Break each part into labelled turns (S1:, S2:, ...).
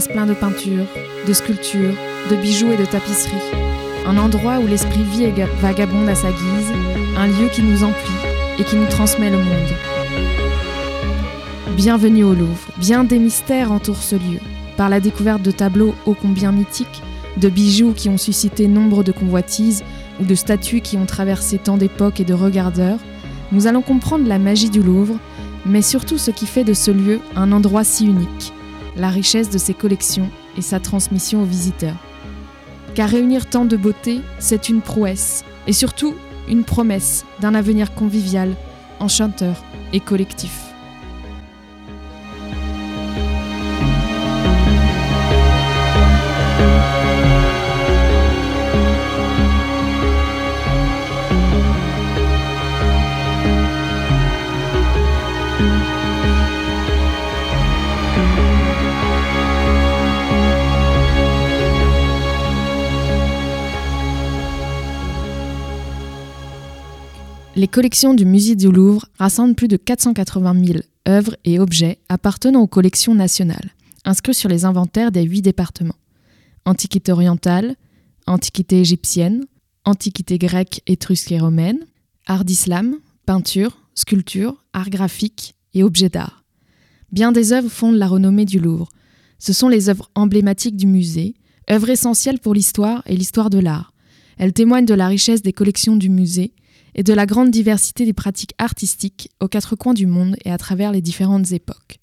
S1: Plein de peintures, de sculptures, de bijoux et de tapisseries. Un endroit où l'esprit vit et ga- vagabonde à sa guise, un lieu qui nous emplit et qui nous transmet le monde. Bienvenue au Louvre, bien des mystères entourent ce lieu, par la découverte de tableaux ô combien mythiques, de bijoux qui ont suscité nombre de convoitises ou de statues qui ont traversé tant d'époques et de regardeurs, nous allons comprendre la magie du Louvre, mais surtout ce qui fait de ce lieu un endroit si unique, la richesse de ses collections et sa transmission aux visiteurs. Car réunir tant de beauté, c'est une prouesse, et surtout une promesse d'un avenir convivial, enchanteur et collectif. Les collections du musée du Louvre rassemblent plus de 480 000 œuvres et objets appartenant aux collections nationales, inscrits sur les inventaires des huit départements. Antiquité orientale, Antiquité égyptienne, Antiquité grecque, étrusque et romaine, art d'islam, peinture, sculpture, art graphique et objets d'art. Bien des œuvres fondent la renommée du Louvre. Ce sont les œuvres emblématiques du musée, œuvres essentielles pour l'histoire et l'histoire de l'art. Elles témoignent de la richesse des collections du musée et de la grande diversité des pratiques artistiques aux quatre coins du monde et à travers les différentes époques.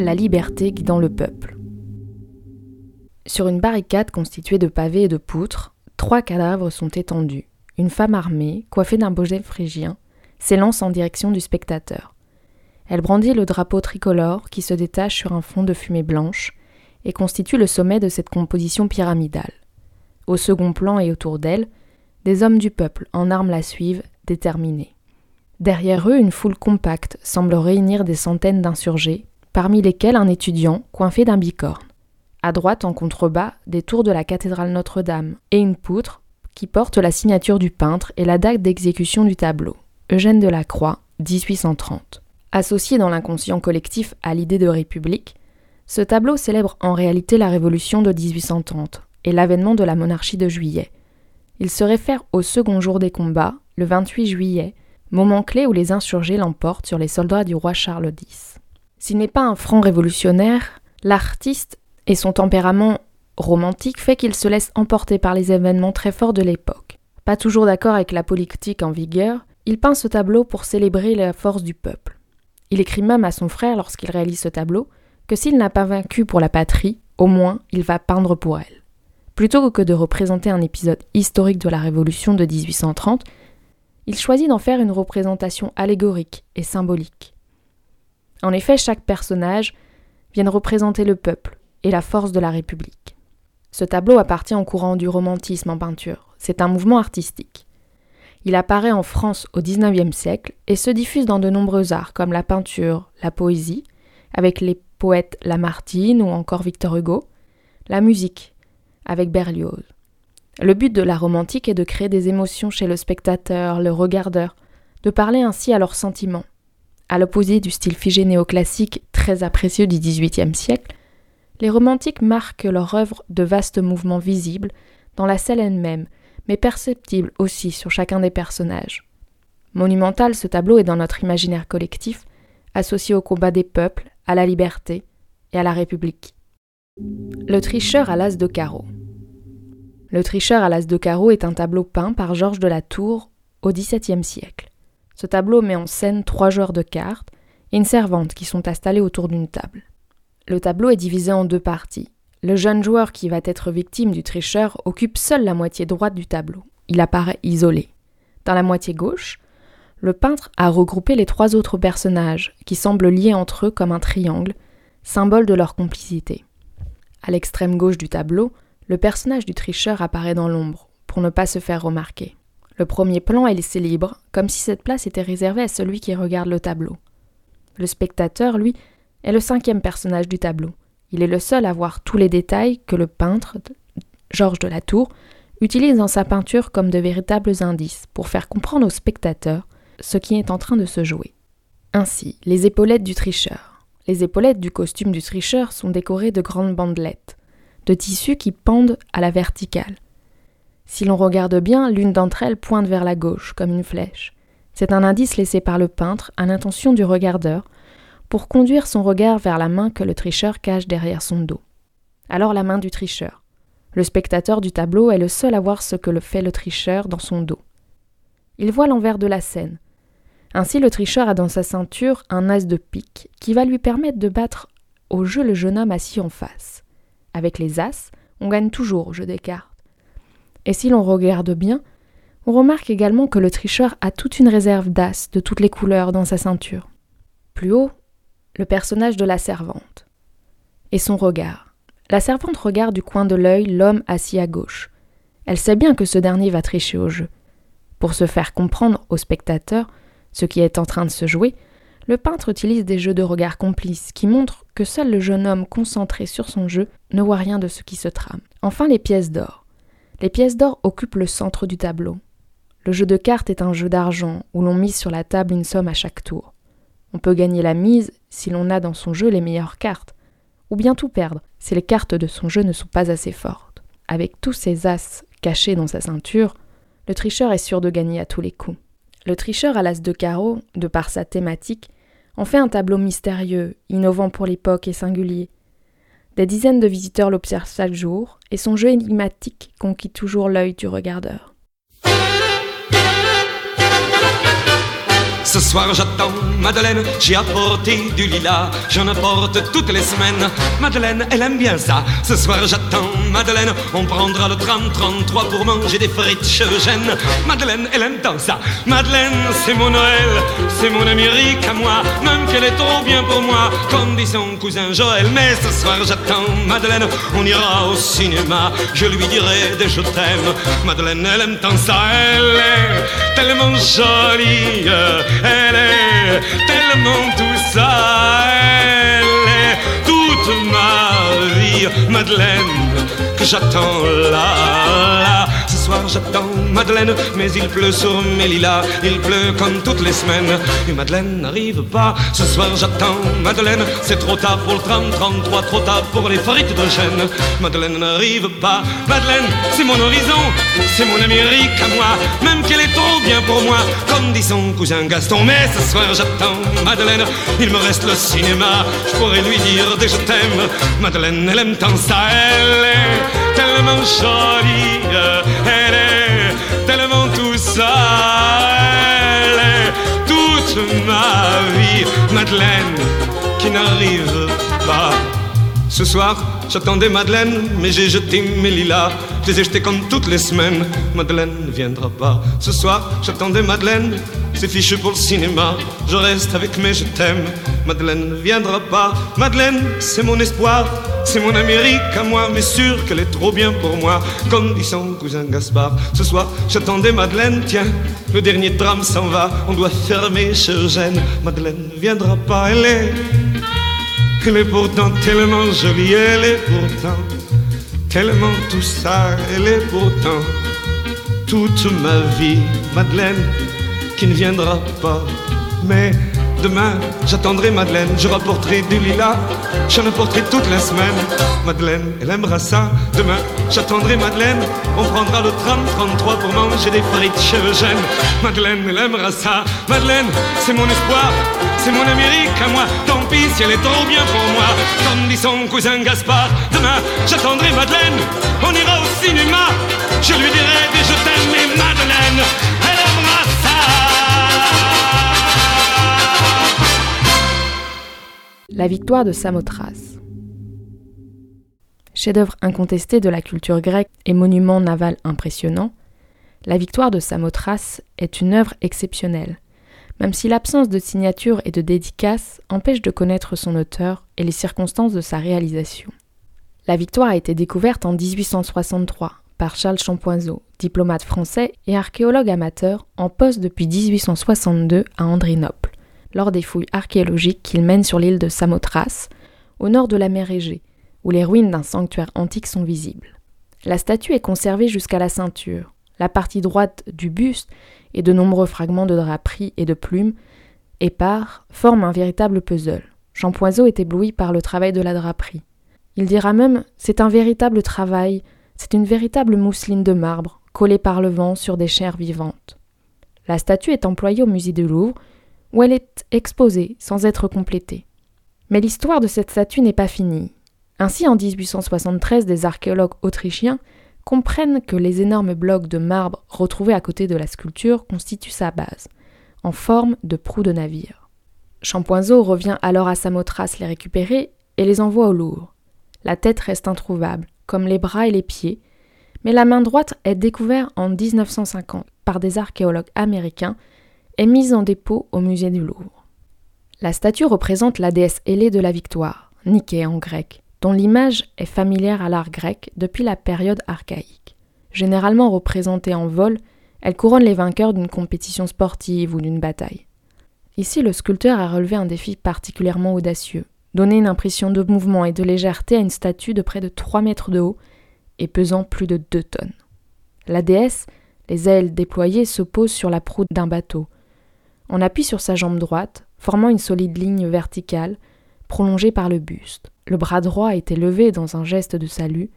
S1: La liberté guidant le peuple. Sur une barricade constituée de pavés et de poutres, trois cadavres sont étendus. Une femme armée, coiffée d'un boget phrygien, s'élance en direction du spectateur. Elle brandit le drapeau tricolore qui se détache sur un fond de fumée blanche et constitue le sommet de cette composition pyramidale. Au second plan et autour d'elle, des hommes du peuple en armes la suivent, déterminés. Derrière eux, une foule compacte semble réunir des centaines d'insurgés, parmi lesquels un étudiant coiffé d'un bicorne. À droite, en contrebas, des tours de la cathédrale Notre-Dame et une poutre qui porte la signature du peintre et la date d'exécution du tableau. Eugène Delacroix, 1830. Associé dans l'inconscient collectif à l'idée de république, ce tableau célèbre en réalité la révolution de 1830 et l'avènement de la monarchie de juillet. Il se réfère au second jour des combats, le 28 juillet, moment clé où les insurgés l'emportent sur les soldats du roi Charles X. S'il n'est pas un franc révolutionnaire, l'artiste et son tempérament romantique fait qu'il se laisse emporter par les événements très forts de l'époque. Pas toujours d'accord avec la politique en vigueur, il peint ce tableau pour célébrer la force du peuple. Il écrit même à son frère lorsqu'il réalise ce tableau que s'il n'a pas vaincu pour la patrie, au moins il va peindre pour elle. Plutôt que de représenter un épisode historique de la Révolution de 1830, il choisit d'en faire une représentation allégorique et symbolique. En effet, chaque personnage vient représenter le peuple et la force de la République. Ce tableau appartient au courant du romantisme en peinture. C'est un mouvement artistique. Il apparaît en France au XIXe siècle et se diffuse dans de nombreux arts comme la peinture, la poésie, avec les poètes Lamartine ou encore Victor Hugo, la musique, avec Berlioz, Le but de la romantique est de créer des émotions chez le spectateur, le regardeur, de parler ainsi à leurs sentiments. À l'opposé du style figé néoclassique très apprécié du XVIIIe siècle, les romantiques marquent leur œuvre de vastes mouvements visibles dans la scène elle-même, mais perceptibles aussi sur chacun des personnages. Monumental, ce tableau est dans notre imaginaire collectif, associé au combat des peuples, à la liberté et à la République. Le tricheur à l'as de carreau. Le tricheur à l'as de carreau est un tableau peint par Georges de la Tour au XVIIe siècle. Ce tableau met en scène trois joueurs de cartes et une servante qui sont installés autour d'une table. Le tableau est divisé en deux parties. Le jeune joueur qui va être victime du tricheur occupe seul la moitié droite du tableau. Il apparaît isolé. Dans la moitié gauche, le peintre a regroupé les trois autres personnages, qui semblent liés entre eux comme un triangle, symbole de leur complicité. À l'extrême gauche du tableau, le personnage du tricheur apparaît dans l'ombre, pour ne pas se faire remarquer. Le premier plan est laissé libre, comme si cette place était réservée à celui qui regarde le tableau. Le spectateur, lui, est le cinquième personnage du tableau. Il est le seul à voir tous les détails que le peintre, Georges de la Tour, utilise dans sa peinture comme de véritables indices pour faire comprendre au spectateur ce qui est en train de se jouer. Ainsi, les épaulettes du tricheur. Les épaulettes du costume du tricheur sont décorées de grandes bandelettes, de tissus qui pendent à la verticale. Si l'on regarde bien, l'une d'entre elles pointe vers la gauche, comme une flèche. C'est un indice laissé par le peintre à l'intention du regardeur, pour conduire son regard vers la main que le tricheur cache derrière son dos. Alors la main du tricheur. Le spectateur du tableau est le seul à voir ce que le fait le tricheur dans son dos. Il voit l'envers de la scène, ainsi, le tricheur a dans sa ceinture un as de pique qui va lui permettre de battre au jeu le jeune homme assis en face. Avec les as, on gagne toujours au jeu des cartes. Et si l'on regarde bien, on remarque également que le tricheur a toute une réserve d'as de toutes les couleurs dans sa ceinture. Plus haut, le personnage de la servante. Et son regard. La servante regarde du coin de l'œil l'homme assis à gauche. Elle sait bien que ce dernier va tricher au jeu. Pour se faire comprendre au spectateur, ce qui est en train de se jouer, le peintre utilise des jeux de regard complices qui montrent que seul le jeune homme concentré sur son jeu ne voit rien de ce qui se trame. Enfin, les pièces d'or. Les pièces d'or occupent le centre du tableau. Le jeu de cartes est un jeu d'argent où l'on mise sur la table une somme à chaque tour. On peut gagner la mise si l'on a dans son jeu les meilleures cartes, ou bien tout perdre si les cartes de son jeu ne sont pas assez fortes. Avec tous ces as cachés dans sa ceinture, le tricheur est sûr de gagner à tous les coups. Le tricheur à l'as de carreau, de par sa thématique, en fait un tableau mystérieux, innovant pour l'époque et singulier. Des dizaines de visiteurs l'observent chaque jour, et son jeu énigmatique conquit toujours l'œil du regardeur.
S2: Ce soir j'attends Madeleine, j'ai apporté du lilas, j'en apporte toutes les semaines. Madeleine, elle aime bien ça. Ce soir j'attends Madeleine, on prendra le tram 33 pour manger des frites chez Eugène. Madeleine, elle aime tant ça. Madeleine, c'est mon Noël, c'est mon Amérique à moi, même qu'elle est trop bien pour moi, comme dit son cousin Joël. Mais ce soir j'attends Madeleine, on ira au cinéma, je lui dirai des je t'aime. Madeleine, elle aime tant ça, elle est tellement jolie tout ça, elle est toute ma vie, Madeleine, que j'attends là soir j'attends Madeleine, mais il pleut sur mes lilas, il pleut comme toutes les semaines, et Madeleine n'arrive pas. Ce soir j'attends Madeleine, c'est trop tard pour le tram 33, trop tard pour les frites de chêne. Madeleine n'arrive pas. Madeleine, c'est mon horizon, c'est mon Amérique à moi, même qu'elle est trop bien pour moi, comme dit son cousin Gaston. Mais ce soir j'attends Madeleine, il me reste le cinéma, je pourrais lui dire des je t'aime. Madeleine, elle aime tant ça, elle est tellement jolie. Madeleine qui n'arrive pas. Ce soir, j'attendais Madeleine, mais j'ai jeté mes lilas. Je les ai jetés comme toutes les semaines. Madeleine ne viendra pas. Ce soir, j'attendais Madeleine, c'est fichu pour le cinéma. Je reste avec mes je t'aime. Madeleine ne viendra pas. Madeleine, c'est mon espoir. C'est mon Amérique à moi, mais sûr qu'elle est trop bien pour moi. Comme dit son cousin Gaspard. Ce soir, j'attendais Madeleine. Tiens, le dernier drame s'en va. On doit fermer chez Eugène. Madeleine ne viendra pas. Elle est. Elle est pourtant tellement jolie. Elle est pourtant tellement tout ça, elle est pourtant toute ma vie, Madeleine, qui ne viendra pas. Mais Demain, j'attendrai Madeleine, je rapporterai du lilas, j'en apporterai toute la semaine. Madeleine, elle aimera ça. Demain, j'attendrai Madeleine, on prendra le tram 33 pour manger des frites chez Eugène. Madeleine, elle aimera ça. Madeleine, c'est mon espoir, c'est mon Amérique à moi. Tant pis si elle est trop bien pour moi. Comme dit son cousin Gaspard, demain, j'attendrai Madeleine, on ira au cinéma. Je lui dirai des je t'aime, mais Madeleine,
S1: La victoire de Samothrace. Chef-d'œuvre incontesté de la culture grecque et monument naval impressionnant, la victoire de Samothrace est une œuvre exceptionnelle, même si l'absence de signature et de dédicace empêche de connaître son auteur et les circonstances de sa réalisation. La victoire a été découverte en 1863 par Charles Champoiseau, diplomate français et archéologue amateur en poste depuis 1862 à Andrinople lors des fouilles archéologiques qu'il mène sur l'île de Samothrace, au nord de la mer Égée, où les ruines d'un sanctuaire antique sont visibles. La statue est conservée jusqu'à la ceinture. La partie droite du buste et de nombreux fragments de draperie et de plumes épars forment un véritable puzzle. Champoiseau est ébloui par le travail de la draperie. Il dira même C'est un véritable travail, c'est une véritable mousseline de marbre, collée par le vent sur des chairs vivantes. La statue est employée au musée du Louvre où elle est exposée sans être complétée. Mais l'histoire de cette statue n'est pas finie. Ainsi, en 1873, des archéologues autrichiens comprennent que les énormes blocs de marbre retrouvés à côté de la sculpture constituent sa base, en forme de proue de navire. Champoiseau revient alors à Samothrace les récupérer et les envoie au Louvre. La tête reste introuvable, comme les bras et les pieds, mais la main droite est découverte en 1950 par des archéologues américains est mise en dépôt au musée du Louvre. La statue représente la déesse ailée de la victoire, Nike en grec, dont l'image est familière à l'art grec depuis la période archaïque. Généralement représentée en vol, elle couronne les vainqueurs d'une compétition sportive ou d'une bataille. Ici, le sculpteur a relevé un défi particulièrement audacieux, donner une impression de mouvement et de légèreté à une statue de près de 3 mètres de haut et pesant plus de 2 tonnes. La déesse, les ailes déployées, se pose sur la proue d'un bateau, on appuie sur sa jambe droite, formant une solide ligne verticale, prolongée par le buste. Le bras droit été levé dans un geste de salut,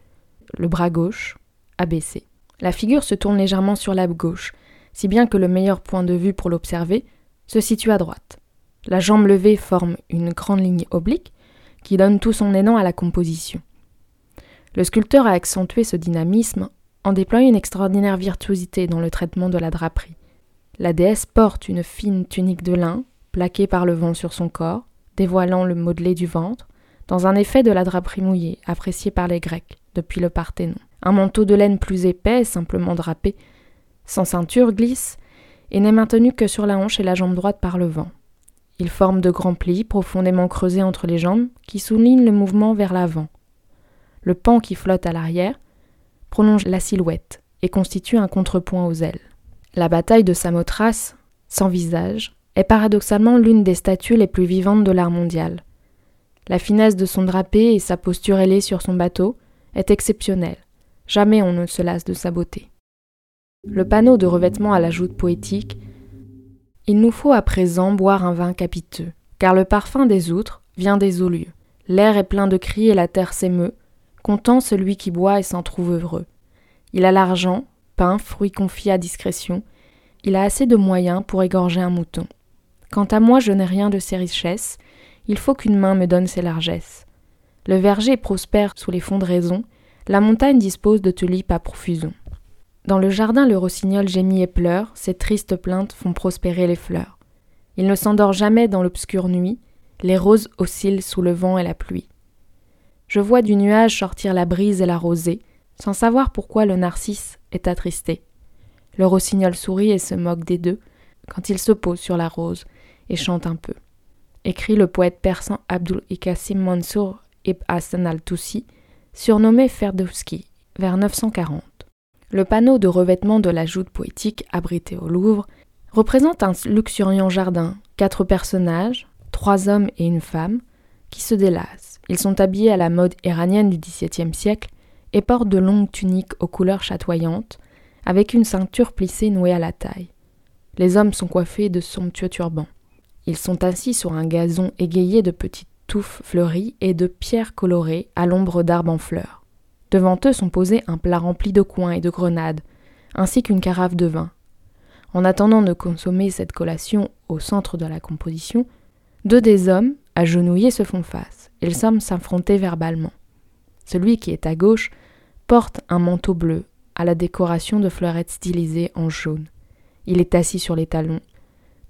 S1: le bras gauche abaissé. La figure se tourne légèrement sur la gauche, si bien que le meilleur point de vue pour l'observer se situe à droite. La jambe levée forme une grande ligne oblique qui donne tout son élan à la composition. Le sculpteur a accentué ce dynamisme en déployant une extraordinaire virtuosité dans le traitement de la draperie. La déesse porte une fine tunique de lin, plaquée par le vent sur son corps, dévoilant le modelé du ventre, dans un effet de la draperie mouillée, apprécié par les Grecs depuis le Parthénon. Un manteau de laine plus épais, simplement drapé, sans ceinture, glisse, et n'est maintenu que sur la hanche et la jambe droite par le vent. Il forme de grands plis profondément creusés entre les jambes qui soulignent le mouvement vers l'avant. Le pan qui flotte à l'arrière prolonge la silhouette et constitue un contrepoint aux ailes. La bataille de Samothrace, sans visage, est paradoxalement l'une des statues les plus vivantes de l'art mondial. La finesse de son drapé et sa posture ailée sur son bateau est exceptionnelle. Jamais on ne se lasse de sa beauté. Le panneau de revêtement à la joute poétique Il nous faut à présent boire un vin capiteux, car le parfum des outres vient des eaux lieux. L'air est plein de cris et la terre s'émeut, content celui qui boit et s'en trouve heureux. Il a l'argent, fruit confié à discrétion, il a assez de moyens pour égorger un mouton. Quant à moi, je n'ai rien de ces richesses, il faut qu'une main me donne ses largesses. Le verger prospère sous les fonds de raison, la montagne dispose de tulipes à profusion. Dans le jardin, le rossignol gémit et pleure, ses tristes plaintes font prospérer les fleurs. Il ne s'endort jamais dans l'obscure nuit, les roses oscillent sous le vent et la pluie. Je vois du nuage sortir la brise et la rosée, sans savoir pourquoi le narcisse est attristé. Le rossignol sourit et se moque des deux quand il se pose sur la rose et chante un peu. Écrit le poète persan Abdul Ikassim Mansour ibn Hassan al-Toussi, surnommé Ferdowski, vers 940. Le panneau de revêtement de la joute poétique abrité au Louvre représente un luxuriant jardin, quatre personnages, trois hommes et une femme, qui se délassent. Ils sont habillés à la mode iranienne du XVIIe siècle et portent de longues tuniques aux couleurs chatoyantes, avec une ceinture plissée nouée à la taille. Les hommes sont coiffés de somptueux turbans. Ils sont assis sur un gazon égayé de petites touffes fleuries et de pierres colorées à l'ombre d'arbres en fleurs. Devant eux sont posés un plat rempli de coins et de grenades, ainsi qu'une carafe de vin. En attendant de consommer cette collation au centre de la composition, deux des hommes, agenouillés, se font face. Ils semblent s'affronter verbalement. Celui qui est à gauche porte un manteau bleu à la décoration de fleurettes stylisées en jaune. Il est assis sur les talons,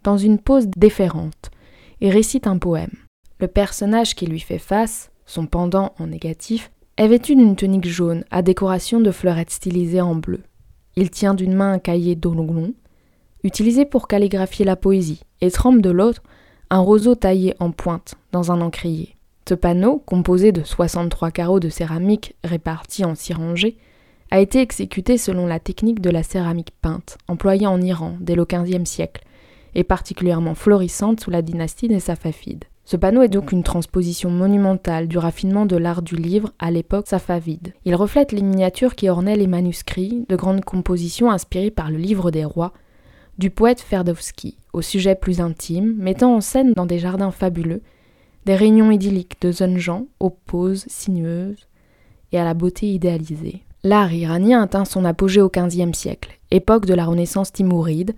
S1: dans une pose déférente, et récite un poème. Le personnage qui lui fait face, son pendant en négatif, est vêtu d'une tunique jaune à décoration de fleurettes stylisées en bleu. Il tient d'une main un cahier d'olonglon, utilisé pour calligraphier la poésie, et trempe de l'autre un roseau taillé en pointe dans un encrier. Ce panneau, composé de 63 carreaux de céramique répartis en six rangées, a été exécuté selon la technique de la céramique peinte, employée en Iran dès le XVe siècle, et particulièrement florissante sous la dynastie des Safavides. Ce panneau est donc une transposition monumentale du raffinement de l'art du livre à l'époque safavide. Il reflète les miniatures qui ornaient les manuscrits de grandes compositions inspirées par le livre des rois du poète Ferdowski, au sujet plus intime, mettant en scène dans des jardins fabuleux des réunions idylliques de jeunes gens aux poses sinueuses et à la beauté idéalisée. L'art iranien atteint son apogée au XVe siècle, époque de la Renaissance timouride,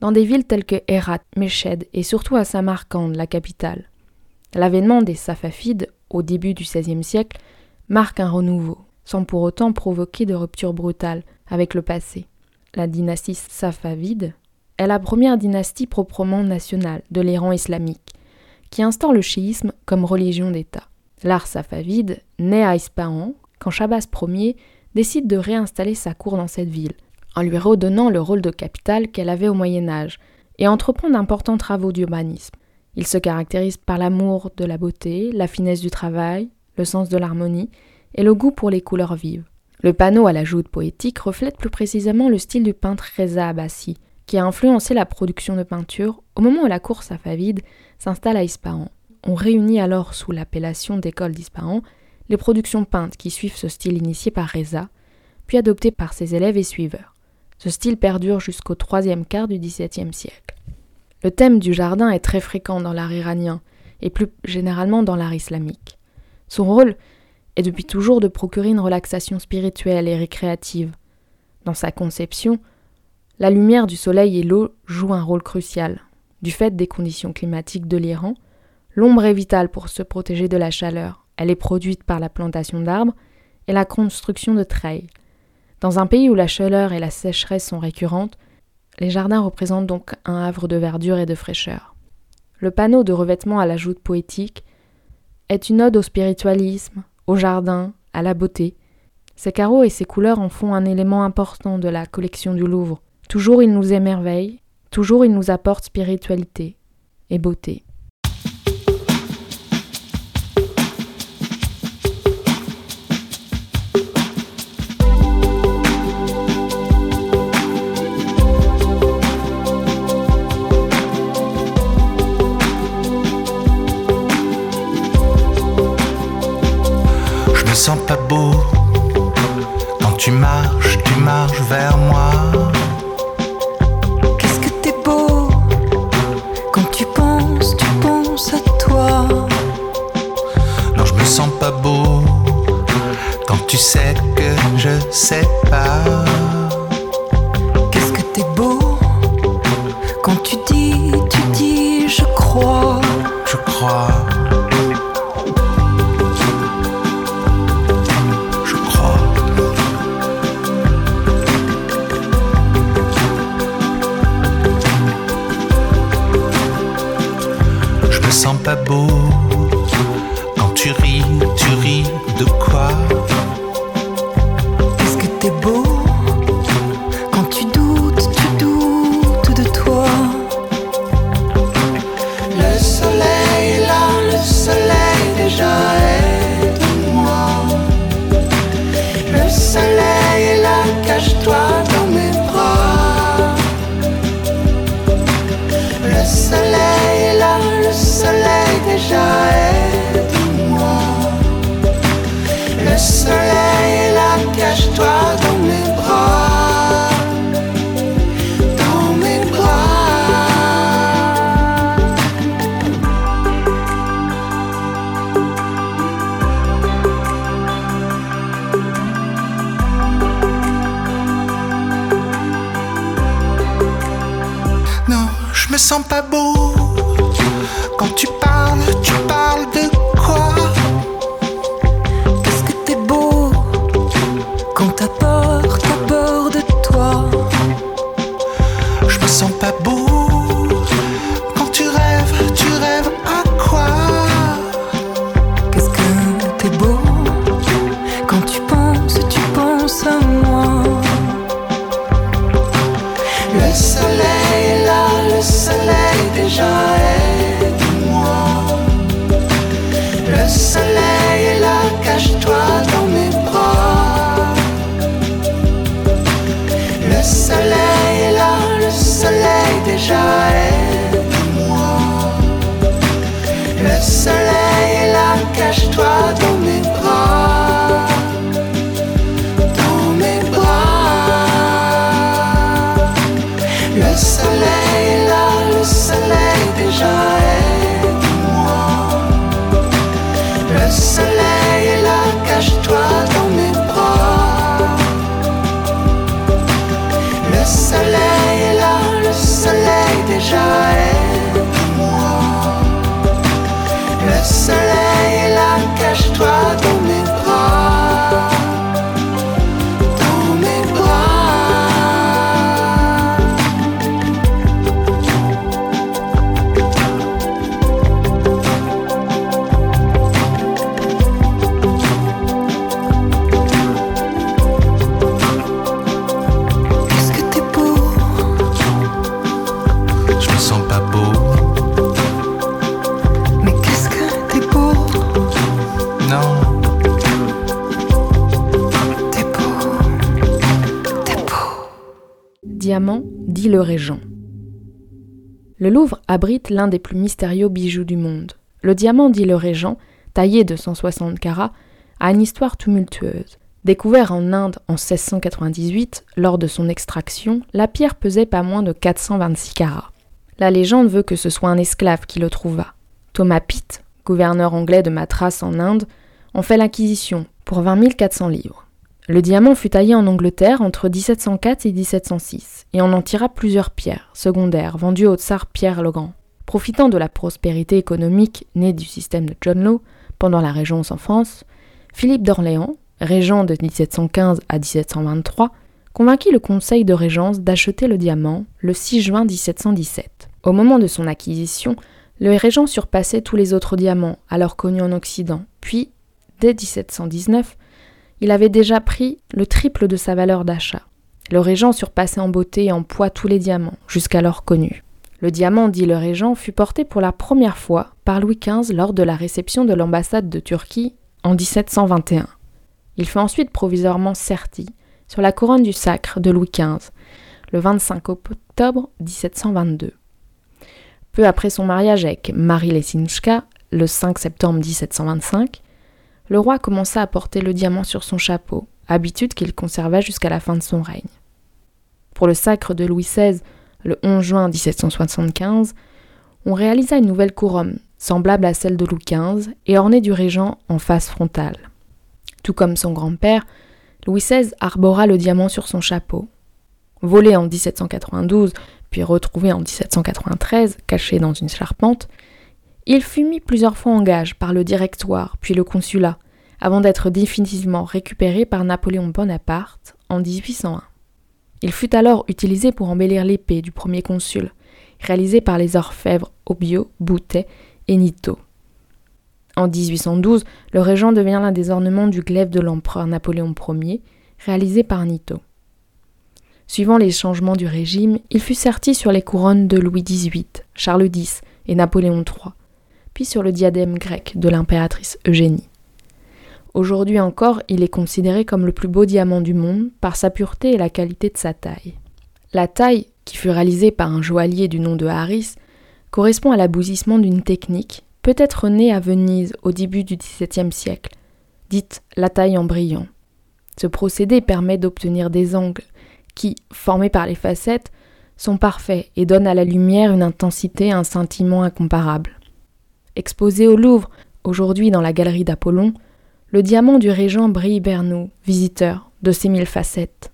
S1: dans des villes telles que Herat, Meshed et surtout à Samarcande, la capitale. L'avènement des Safafides au début du XVIe siècle marque un renouveau, sans pour autant provoquer de rupture brutale avec le passé. La dynastie Safavide est la première dynastie proprement nationale de l'Iran islamique, qui instaure le chiisme comme religion d'État. L'art safavide naît à Ispahan quand Shabazz Ier décide de réinstaller sa cour dans cette ville, en lui redonnant le rôle de capitale qu'elle avait au Moyen Âge, et entreprend d'importants travaux d'urbanisme. Il se caractérise par l'amour de la beauté, la finesse du travail, le sens de l'harmonie et le goût pour les couleurs vives. Le panneau à la joute poétique reflète plus précisément le style du peintre Reza Abbasi, qui a influencé la production de peinture au moment où la cour safavide s'installe à Ispahan. On réunit alors sous l'appellation d'école d'Ispahan les productions peintes qui suivent ce style initié par Reza, puis adopté par ses élèves et suiveurs. Ce style perdure jusqu'au troisième quart du XVIIe siècle. Le thème du jardin est très fréquent dans l'art iranien, et plus généralement dans l'art islamique. Son rôle est depuis toujours de procurer une relaxation spirituelle et récréative. Dans sa conception, la lumière du soleil et l'eau jouent un rôle crucial. Du fait des conditions climatiques de l'Iran, l'ombre est vitale pour se protéger de la chaleur. Elle est produite par la plantation d'arbres et la construction de treilles. Dans un pays où la chaleur et la sécheresse sont récurrentes, les jardins représentent donc un havre de verdure et de fraîcheur. Le panneau de revêtement à la joute poétique est une ode au spiritualisme, au jardin, à la beauté. Ces carreaux et ces couleurs en font un élément important de la collection du Louvre. Toujours il nous émerveille, toujours il nous apporte spiritualité et beauté.
S3: sens pas beau. Quand tu marches, tu marches vers moi. Le
S1: régent. Le Louvre abrite l'un des plus mystérieux bijoux du monde. Le diamant, dit le régent, taillé de 160 carats, a une histoire tumultueuse. Découvert en Inde en 1698, lors de son extraction, la pierre pesait pas moins de 426 carats. La légende veut que ce soit un esclave qui le trouva. Thomas Pitt, gouverneur anglais de Madras en Inde, en fait l'acquisition pour 20 400 livres. Le diamant fut taillé en Angleterre entre 1704 et 1706, et on en tira plusieurs pierres secondaires vendues au tsar Pierre le Grand. Profitant de la prospérité économique née du système de John Law pendant la régence en France, Philippe d'Orléans, régent de 1715 à 1723, convainquit le conseil de régence d'acheter le diamant le 6 juin 1717. Au moment de son acquisition, le régent surpassait tous les autres diamants alors connus en Occident, puis, dès 1719, il avait déjà pris le triple de sa valeur d'achat. Le régent surpassait en beauté et en poids tous les diamants, jusqu'alors connus. Le diamant, dit le régent, fut porté pour la première fois par Louis XV lors de la réception de l'ambassade de Turquie en 1721. Il fut ensuite provisoirement serti sur la couronne du sacre de Louis XV, le 25 octobre 1722. Peu après son mariage avec Marie Lesinska, le 5 septembre 1725, le roi commença à porter le diamant sur son chapeau, habitude qu'il conserva jusqu'à la fin de son règne. Pour le sacre de Louis XVI, le 11 juin 1775, on réalisa une nouvelle couronne, semblable à celle de Louis XV et ornée du régent en face frontale. Tout comme son grand-père, Louis XVI arbora le diamant sur son chapeau. Volé en 1792, puis retrouvé en 1793, caché dans une charpente, il fut mis plusieurs fois en gage par le directoire, puis le consulat, avant d'être définitivement récupéré par Napoléon Bonaparte en 1801. Il fut alors utilisé pour embellir l'épée du premier consul, réalisée par les orfèvres Obio, Boutet et Nito. En 1812, le régent devient l'un des ornements du glaive de l'empereur Napoléon Ier, réalisé par Nito. Suivant les changements du régime, il fut serti sur les couronnes de Louis XVIII, Charles X et Napoléon III, sur le diadème grec de l'impératrice Eugénie. Aujourd'hui encore, il est considéré comme le plus beau diamant du monde par sa pureté et la qualité de sa taille. La taille, qui fut réalisée par un joaillier du nom de Harris, correspond à l'aboutissement d'une technique, peut-être née à Venise au début du XVIIe siècle, dite la taille en brillant. Ce procédé permet d'obtenir des angles qui, formés par les facettes, sont parfaits et donnent à la lumière une intensité et un scintillement incomparables. Exposé au Louvre, aujourd'hui dans la galerie d'Apollon, le diamant du régent brille vers nous, visiteurs, de ses mille facettes.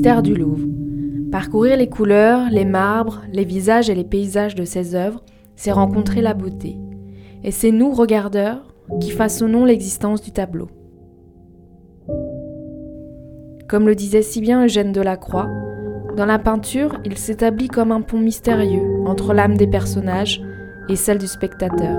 S1: du Louvre. Parcourir les couleurs, les marbres, les visages et les paysages de ses œuvres, c'est rencontrer la beauté. Et c'est nous, regardeurs, qui façonnons l'existence du tableau. Comme le disait si bien Eugène Delacroix, dans la peinture, il s'établit comme un pont mystérieux entre l'âme des personnages et celle du spectateur.